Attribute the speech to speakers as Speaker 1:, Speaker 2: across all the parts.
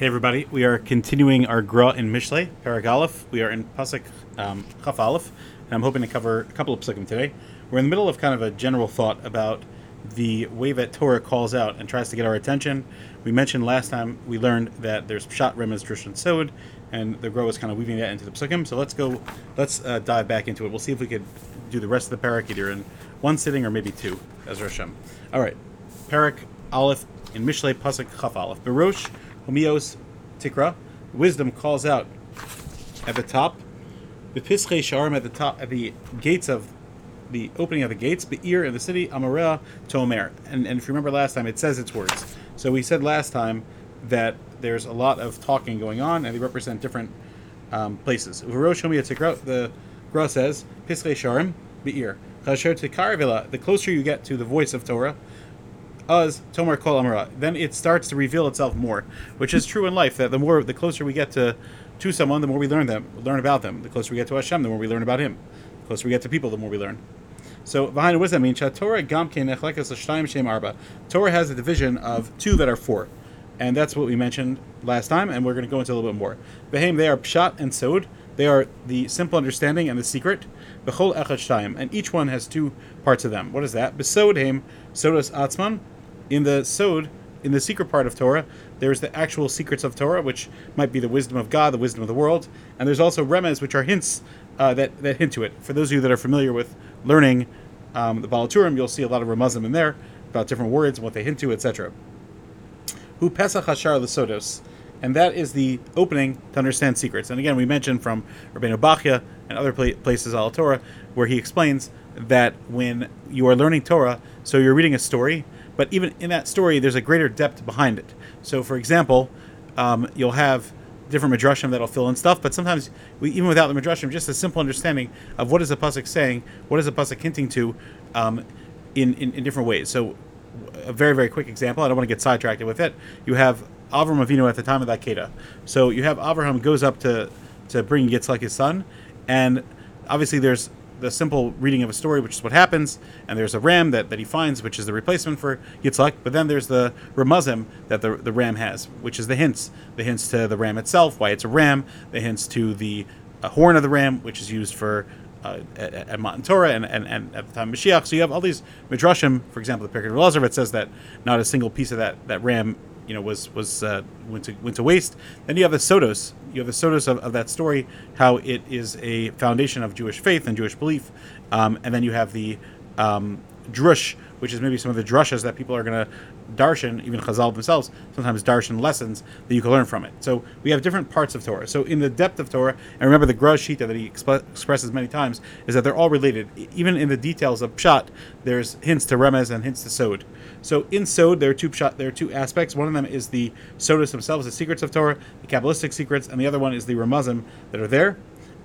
Speaker 1: Hey everybody, we are continuing our Gra in Mishlei, Parag Aleph. We are in Pasuk um, Chaf Aleph, and I'm hoping to cover a couple of Pasukim today. We're in the middle of kind of a general thought about the way that Torah calls out and tries to get our attention. We mentioned last time we learned that there's Pshat, Remez, Drush, and Sod, and the Gra is kind of weaving that into the Pasukim. So let's go, let's uh, dive back into it. We'll see if we could do the rest of the Parak either in one sitting or maybe two, as Hashem. All right, Parak Aleph in Mishlei Pasuk Chaf Aleph. Berosh Homios Tikra. Wisdom calls out at the top. The Pischei Sharim at the top, at the gates of the opening of the gates, Be'ir in the city, Amareh Tomer. And, and if you remember last time, it says its words. So we said last time that there's a lot of talking going on, and they represent different um, places. The Gra says, Pischei Sharim, Be'ir. The closer you get to the voice of Torah, Uz Tomar Kol Amara, then it starts to reveal itself more, which is true in life. That the more, the closer we get to to someone, the more we learn them, learn about them. The closer we get to Hashem, the more we learn about Him. The closer we get to people, the more we learn. So behind what does that mean? Torah Arba. Torah has a division of two that are four, and that's what we mentioned last time, and we're going to go into a little bit more. Behem, they are Pshat and Sod. They are the simple understanding and the secret. Bechol Echad and each one has two parts of them. What is that? Besod Heim Sodas Atzman in the Sod, in the secret part of Torah, there's the actual secrets of Torah, which might be the wisdom of God, the wisdom of the world, and there's also remez, which are hints uh, that that hint to it. For those of you that are familiar with learning um, the Baal HaTurim, you'll see a lot of remazim in there about different words and what they hint to, etc. Hu Pesach Hashar Lesodos, and that is the opening to understand secrets. And again, we mentioned from Rabbeinu Bachya and other places al Torah where he explains that when you are learning Torah, so you're reading a story but even in that story, there's a greater depth behind it. So, for example, um, you'll have different midrashim that'll fill in stuff, but sometimes we, even without the midrashim, just a simple understanding of what is the pasuk saying, what is the pasuk hinting to, um, in, in, in different ways. So, a very very quick example. I don't want to get sidetracked with it. You have Avram Avinu at the time of that Kedah. So you have Avraham goes up to to bring Yitzchak his son, and obviously there's the simple reading of a story, which is what happens, and there's a ram that, that he finds, which is the replacement for Yitzhak, but then there's the ramazim that the, the ram has, which is the hints. The hints to the ram itself, why it's a ram, the hints to the uh, horn of the ram, which is used for uh, at, at Matan Torah and, and, and at the time of Mashiach. So you have all these midrashim, for example, the Pirkei of Elazar, it says that not a single piece of that, that ram you know was was uh, went to went to waste. Then you have the sodos. You have the sodos of, of that story, how it is a foundation of Jewish faith and Jewish belief, um, and then you have the um, drush, which is maybe some of the drushas that people are going to darshan, even Chazal themselves, sometimes darshan lessons that you can learn from it. So we have different parts of Torah. So in the depth of Torah, and remember the Gra Shita that he exp- expresses many times, is that they're all related. Even in the details of Pshat, there's hints to Remez and hints to Sod. So in Sod, there are two Pshat, there are two aspects. One of them is the Sodas themselves, the secrets of Torah, the Kabbalistic secrets, and the other one is the Ramazim that are there.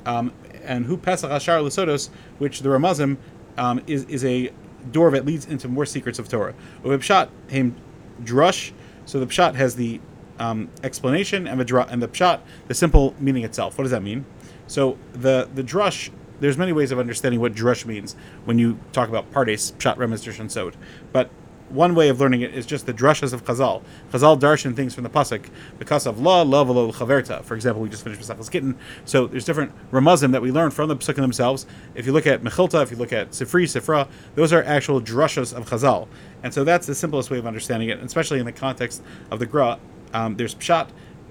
Speaker 1: Um, and Hu Pesach Ashar Lesodos, which the Ramazim um, is, is a door that leads into more secrets of Torah. Pshat him drush. So the pshat has the um, explanation and the dra- and the pshat the simple meaning itself. What does that mean? So the the drush. There's many ways of understanding what drush means when you talk about pardes, pshat, remez, and sod. But one way of learning it is just the drushas of Chazal. Chazal darshan things from the pasuk because of law, love, lo, chaverta. For example, we just finished Pesachas Gittin. So there's different ramazim that we learn from the pasukim themselves. If you look at Mechilta, if you look at Sifri, Sifra, those are actual drushas of Chazal. And so that's the simplest way of understanding it, especially in the context of the Gra. Um, there's pshat,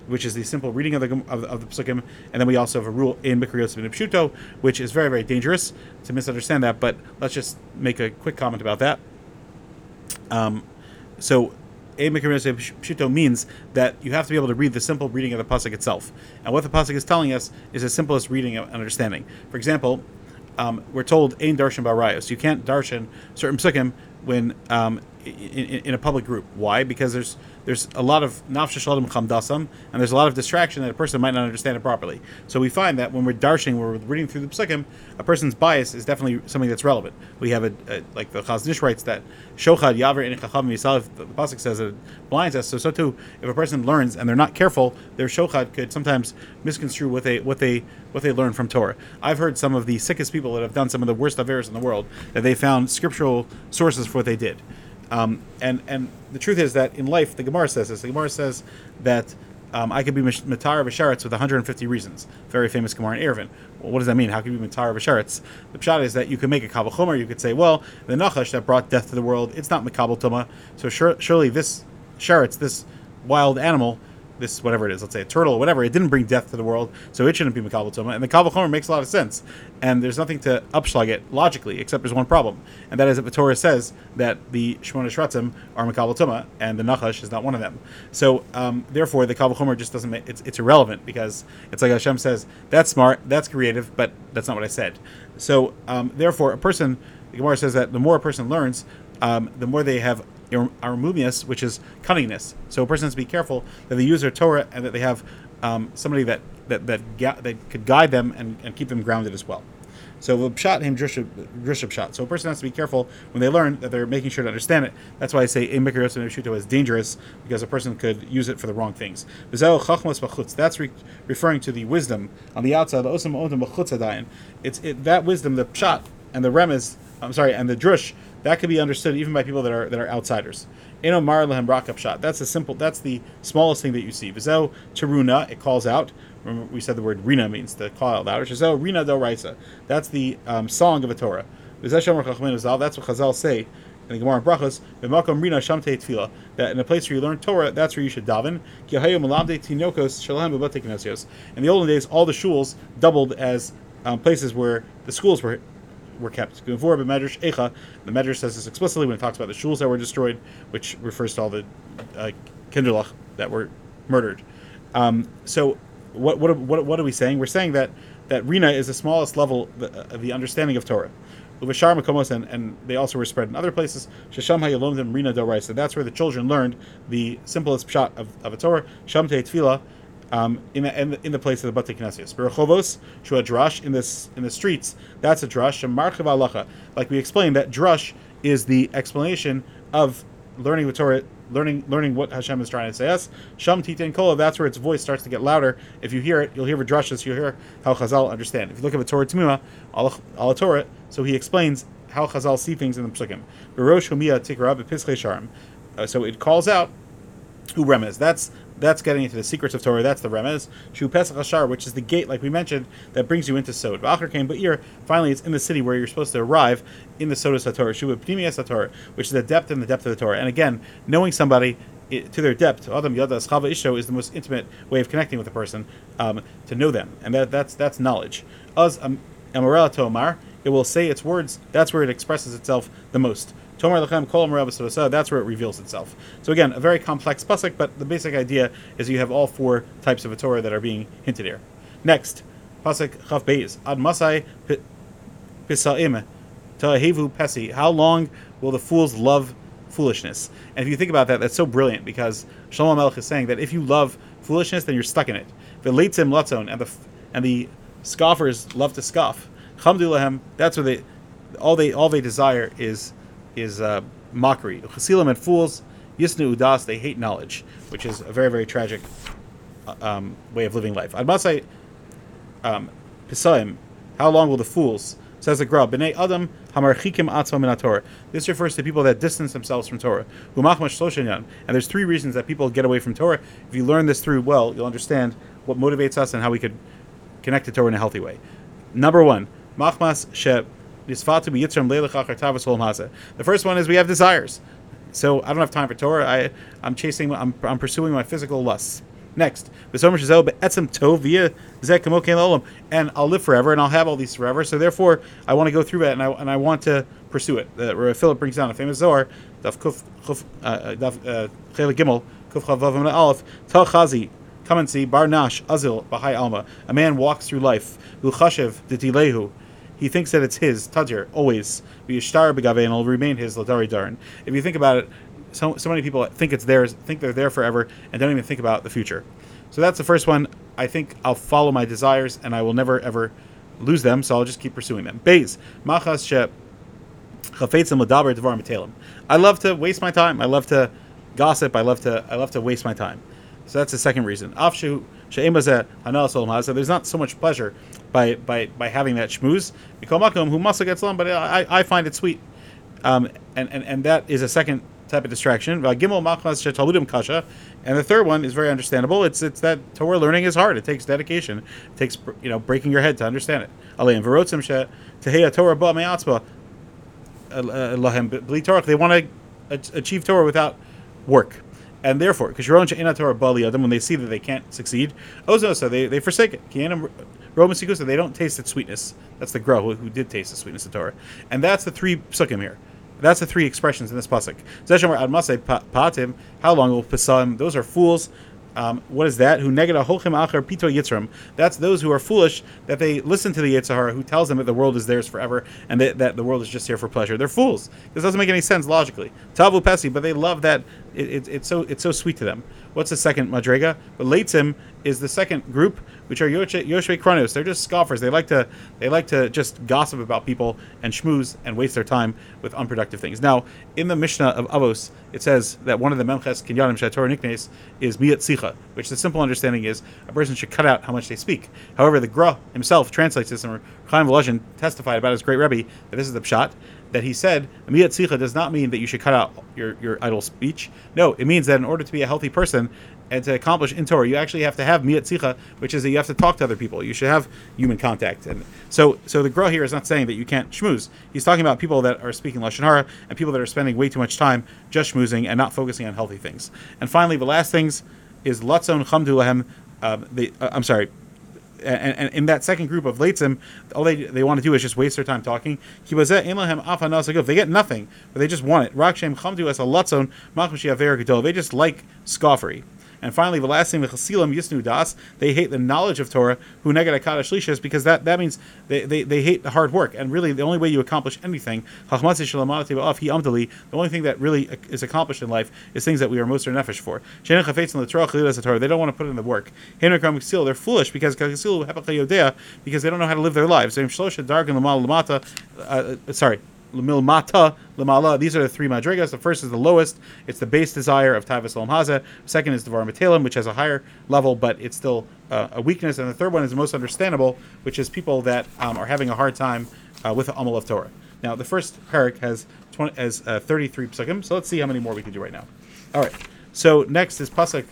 Speaker 1: which is the simple reading of the of, of the psukim, and then we also have a rule in Mikriot Pshuto, which is very very dangerous to misunderstand that. But let's just make a quick comment about that. Um, so, a pshuto means that you have to be able to read the simple reading of the pasuk itself, and what the pasuk is telling us is the simplest reading and understanding. For example, um, we're told "Ein darshan barayos." You can't darshan certain psukim when um, in, in, a public group. Why? Because there's there's a lot of nafsha shalom chamdasam, and there's a lot of distraction that a person might not understand it properly. So we find that when we're darshing, when we're reading through the psukim, a person's bias is definitely something that's relevant. We have a, a like the Chazon Ish writes that shochad yaver in chacham yisal. The pasuk says it blinds us. So so too, if a person learns and they're not careful, their shochad could sometimes misconstrue what they what they what they learn from Torah. I've heard some of the sickest people that have done some of the worst affairs in the world that they found scriptural sources for what they did. Um, and and the truth is that in life, the Gemara says this. The Gemara says that um, I could be Matar of Basharetz with 150 reasons. Very famous Gemara in Eruvin. Well, what does that mean? How can you be Matar of Basharetz? The pshat is that you could make a Kabul Chomer. You could say, well, the Nachash that brought death to the world, it's not Makabal Tuma. So sure, surely this Sharetz, this wild animal, this whatever it is, let's say a turtle or whatever, it didn't bring death to the world, so it shouldn't be Makabal Toma. And the Kabal Chomer makes a lot of sense. And there's nothing to upschlag it logically, except there's one problem. And that is that the Torah says that the Shemona Shratzim are Makabal Toma, and the Nachash is not one of them. So um, therefore, the Kabal Chomer just doesn't make it's, it's irrelevant because it's like Hashem says, that's smart, that's creative, but that's not what I said. So um, therefore, a person, the Gemara says that the more a person learns, um, the more they have armumius, which is cunningness. So a person has to be careful that they use their Torah and that they have um, somebody that that that, ga- that could guide them and, and keep them grounded as well. So pshat him drishab pshat. So a person has to be careful when they learn that they're making sure to understand it. That's why I say emikar shuto is dangerous because a person could use it for the wrong things. That's re- referring to the wisdom on the outside. It's it, that wisdom, the pshat and the remez. I'm sorry, and the drush that could be understood even by people that are that are outsiders. Eno mar lehem rakap shot. That's the simple. That's the smallest thing that you see. Vizel teruna. It calls out. Remember, we said the word rina means to call out louder. Shazel rina Del raisa. That's the um, song of a Torah. That's what Chazal say in the Gemara in Brachos. B'makom rina shamte tefila. That in a place where you learn Torah, that's where you should daven. In the olden days, all the shuls doubled as um, places where the schools were were kept. Going for the Medrash says this explicitly when it talks about the shuls that were destroyed, which refers to all the uh, kinderlach that were murdered. Um, so, what, what, what, what are we saying? We're saying that, that Rina is the smallest level of the understanding of Torah. Uvashar and, and they also were spread in other places. Shasham Hayalom Rina Do So that's where the children learned the simplest shot of, of a Torah. Shamte Tefillah um, in, the, in, the, in the place of the Bate Knesios. Berachovos, Shua Drash, in, this, in the streets, that's a Drush. Drash. Marchav Alacha. Like we explained, that Drash is the explanation of learning the Torah, learning learning what Hashem is trying to say us. Sham Titain Kola, that's where its voice starts to get louder. If you hear it, you'll hear the drushes, you'll hear how Chazal understand. If you look at the Torah Temimah, Allah Torah, so he explains how Chazal see things in the Psukim. Berosh Humia Tikrab Sharm. Uh, so it calls out who remes. That's that's getting into the secrets of Torah. That's the remez. Shu Pesach Hashar, which is the gate, like we mentioned, that brings you into Sod. V'achar came Ba'ir. Finally, it's in the city where you're supposed to arrive in the Sod of Torah. Shu Torah, which is the depth and the depth of the Torah. And again, knowing somebody to their depth, Adam Yada Schava Isho is the most intimate way of connecting with a person um, to know them, and that, that's that's knowledge. As Amarela Tomar, it will say its words. That's where it expresses itself the most. Tomar Lechem Kol That's where it reveals itself. So again, a very complex pasuk, but the basic idea is you have all four types of a Torah that are being hinted here. Next, pasuk Chav Beis Ad Masai Pisaim Tahevu Pesi. How long will the fools love foolishness? And if you think about that, that's so brilliant because Shlomo Melech is saying that if you love foolishness, then you're stuck in it. The leitzim latzon and the and the scoffers love to scoff. Chamdu That's what they all they all they desire is is uh, mockery. Chasilim and fools, yisnu udas, they hate knowledge, which is a very, very tragic uh, um, way of living life. Admasai um, pisaim, how long will the fools? Says the Gra, b'nei adam hamarchikim atzma min Torah. This refers to people that distance themselves from Torah. And there's three reasons that people get away from Torah. If you learn this through well, you'll understand what motivates us and how we could connect to Torah in a healthy way. Number one, machmas she the first one is we have desires. So I don't have time for Torah. I, I'm chasing, I'm, I'm pursuing my physical lusts. Next, and I'll live forever, and I'll have all these forever. So therefore, I want to go through that, and I, and I want to pursue it. Uh, Philip brings down a famous Zohar, Daf Kuf Kuf uh, uh, Daf uh, Gimel Kuf Chavav Aleph Tal. Come and see Bar Nash Azil Bahai Alma. A man walks through life. Uchashev Ditilehu he thinks that it's his tajir always. V'yishtar begave and it'll remain his ladari darn. If you think about it, so so many people think it's theirs, think they're there forever, and don't even think about the future. So that's the first one. I think I'll follow my desires, and I will never ever lose them. So I'll just keep pursuing them. Bays machas she chafetzim ladaber devar metalim. I love to waste my time. I love to gossip. I love to I love to waste my time. So that's the second reason. Afshu there's not so much pleasure by by, by having that shmooze. Who must get but I, I find it sweet. Um, and, and, and that is a second type of distraction. Kasha, and the third one is very understandable. It's it's that Torah learning is hard. It takes dedication. It takes you know breaking your head to understand it. They want to achieve Torah without work. And therefore, because your own Torah bali adam, when they see that they can't succeed, ozosa they, they forsake it. Kianam Roman Sikusa, they don't taste its sweetness. That's the Gra who, who did taste the sweetness of Torah. And that's the three psukim here. That's the three expressions in this pasuk. Zeshamar admase patim. How long will pesam? Those are fools. Um, what is that? Who negata holchem acher pito yitzram. That's those who are foolish that they listen to the Yitzhar who tells them that the world is theirs forever and that, that the world is just here for pleasure. They're fools. This doesn't make any sense logically. Tavu pesi, but they love that it, it, it's so it's so sweet to them. What's the second madrega? But leitzim is the second group, which are Yoshvei Kronos. They're just scoffers. They like to they like to just gossip about people and schmooze and waste their time with unproductive things. Now, in the Mishnah of Avos, it says that one of the Memches Kinyanim Shator Niknes is Miyat Sicha, which the simple understanding is a person should cut out how much they speak. However, the Gra himself translates this, and Chaim Volozhin testified about his great Rebbe that this is the pshat that he said, Amiyat Sicha does not mean that you should cut out your, your idle speech. No, it means that in order to be a healthy person and to accomplish in Torah, you actually have to have miyatzicha, which is that you have to talk to other people. You should have human contact. And so so the Gra here is not saying that you can't schmooze. He's talking about people that are speaking Lashon Hara and people that are spending way too much time just schmoozing and not focusing on healthy things. And finally, the last things is Latzon Chamdu Lahem. Uh, uh, I'm sorry, and, and, in that second group of Leitzim, all they they want to do is just waste their time talking. They get nothing, but they just want it. Rakshem chamdu as a latzon, they just like scoffery. And finally, the last thing, the chasilim yisnu das, they hate the knowledge of Torah, who neged akadash because that, that means they, they, they hate the hard work. And really, the only way you accomplish anything, the only thing that really is accomplished in life is things that we are most nefesh for. They don't want to put in the work. They're foolish because because they don't know how to live their lives. Uh, sorry, Lemilmata, Lemala. These are the three madrigas. The first is the lowest. It's the base desire of Tavis Olam Haza. Second is the Varmatalim, which has a higher level, but it's still uh, a weakness. And the third one is the most understandable, which is people that um, are having a hard time uh, with the Amal of Torah. Now, the first parak has 20, has uh, 33 psukim, so let's see how many more we can do right now. All right. So next is pasuk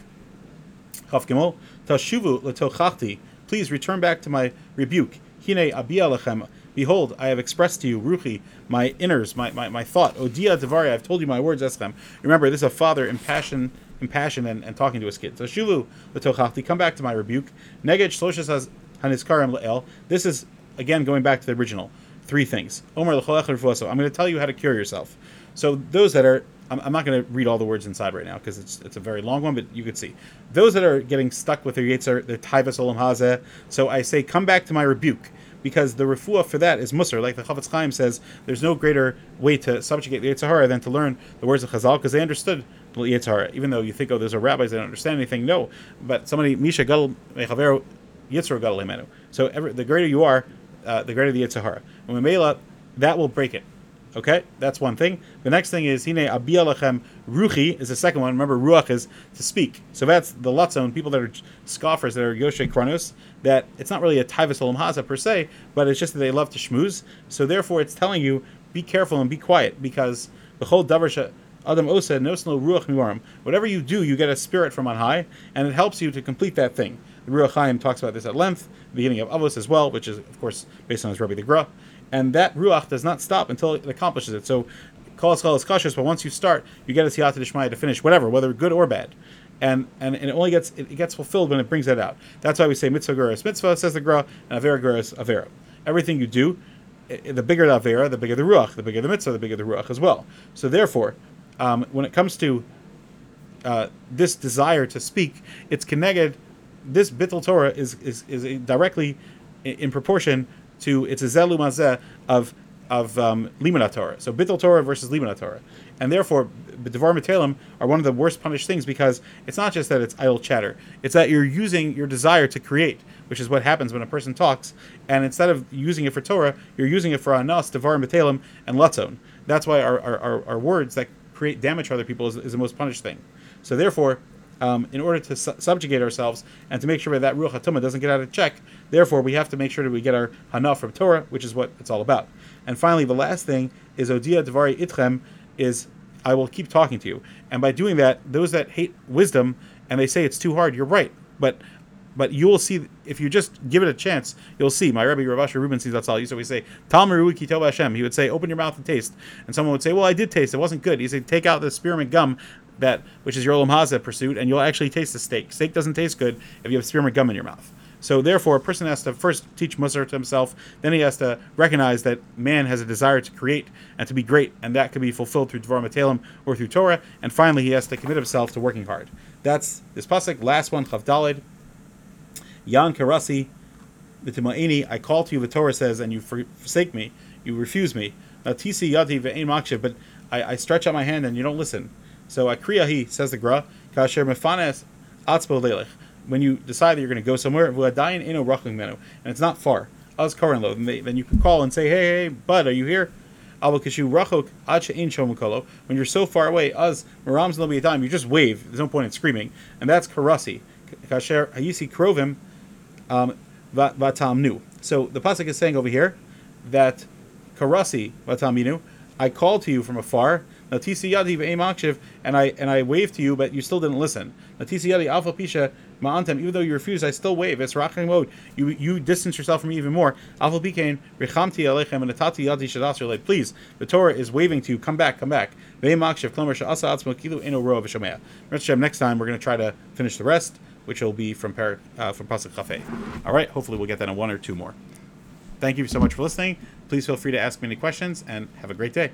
Speaker 1: Chaf Gimel. Tashuvu letochachti. Please return back to my rebuke. Hine abiyah lechem Behold, I have expressed to you, Ruchi, my inners, my, my, my thought. Odia Devari, I've told you my words, Eschem. Remember, this is a father impassioned, impassioned and, and talking to his kid. So Shulu Latochachti, come back to my rebuke. Neged Shloshas Haniskarim Le'el. This is, again, going back to the original. Three things. Omer I'm going to tell you how to cure yourself. So those that are I'm, I'm not going to read all the words inside right now because it's it's a very long one, but you can see those that are getting stuck with their Yetzer, their Taivas Olam Hazeh. So I say, come back to my rebuke because the refuah for that is musar. Like the Chafetz Chaim says, there's no greater way to subjugate the Yitzhara than to learn the words of Chazal because they understood the Yitzhara. Even though you think, oh, those are rabbis, they don't understand anything. No, but somebody Misha Gadol Mechaver Yitzhar Gadol Emenu. So every, the greater you are, uh, the greater the Yitzhara. And Memela, that will break it. Okay, that's one thing. The next thing is hine abiyalachem ruchi is the second one. Remember, ruach is to speak. So that's the lutzon people that are scoffers that are yoshe kronos. That it's not really a taivas olam haza per se, but it's just that they love to schmooze. So therefore, it's telling you be careful and be quiet because the whole davar Adam Osa Nosno Ruach Miwarim. Whatever you do, you get a spirit from on high, and it helps you to complete that thing. The Ruach Chaim talks about this at length, beginning of Avos as well, which is, of course, based on his Rebbe the Gra and that ruach does not stop until it accomplishes it. So, kol is cautious, but once you start, you get a siyata dishmaya to finish whatever, whether good or bad. And, and, and it only gets it, gets fulfilled when it brings that out. That's why we say mitzvah gura mitzvah, says the gra, and avera gura is avera. Everything you do, the bigger the avera, the bigger the ruach, the bigger the mitzvah, the bigger the ruach as well. So therefore, um, when it comes to uh, this desire to speak, it's connected. This bittul Torah is is, is directly in proportion to it's a zelu mazeh of of um, Torah. So Bittul Torah versus Limud Torah. And therefore, Devar Matalim are one of the worst punished things because it's not just that it's idle chatter, it's that you're using your desire to create, which is what happens when a person talks. And instead of using it for Torah, you're using it for Anas, Devar Matalim, and Latzon. That's why our, our, our, our, words that create damage for other people is, is the most punished thing. So therefore, um, in order to su- subjugate ourselves and to make sure that Ruach HaTumah doesn't get out of check. Therefore, we have to make sure that we get our Hana from Torah, which is what it's all about. And finally, the last thing is Odia Devari Itchem is I will keep talking to you. And by doing that, those that hate wisdom and they say it's too hard, you're right. But but you will see if you just give it a chance, you'll see. My Rebbe Rav Asher Rubin sees that's all. Used to always say, "Tal Meruki Tov Hashem." He would say, "Open your mouth and taste." And someone would say, "Well, I did taste. It wasn't good." He said, "Take out the spearmint gum." That which is your Olam Hazeh pursuit, and you'll actually taste the steak. Steak doesn't taste good if you have spearmint gum in your mouth. So therefore, a person has to first teach Musar to himself. Then he has to recognize that man has a desire to create and to be great, and that can be fulfilled through Dvar Matelim or through Torah. And finally, he has to commit himself to working hard. That's this pasuk. Last one, Chavdalid. Yan Karasi, V'timaini, I call to you, the Torah says, and you forsake me, you refuse me. Now, Tisi Yadi Ve'ein Makshiv, but I, I stretch out my hand and you don't listen. So, Akriyahi, says the Gra, Kasher Mefanes Atzbo Lelech when you decide that you're going to go somewhere, v'adayin ino rachling menu, and it's not far, us Korenlo, then you can call and say, hey, hey, bud, are you here? Abakashu rachok acha in shomukolo. When you're so far away, us Marams no time, you just wave. There's no point in screaming, and that's karasi. Kasher hayisi krovim um, vatamnu. So the pasuk is saying over here that karasi vataminu. I call to you from afar, Natisi and I and I waved to you, but you still didn't listen. Natisi yadi alpha pisha ma'antem, even though you refused, I still wave. It's rachim mode. You you distance yourself from me even more. Alpha pikain rechamti alechem and natati yadi shadas like please. The Torah is waving to you. Come back, come back. Ve'makshiv klomer sha'asa atzmo kilu eno ro v'shomea. Next time we're going to try to finish the rest, which will be from per, uh, from pasuk chafei. All right. Hopefully we'll get that in one or two more. Thank you so much for listening. Please feel free to ask me any questions and have a great day.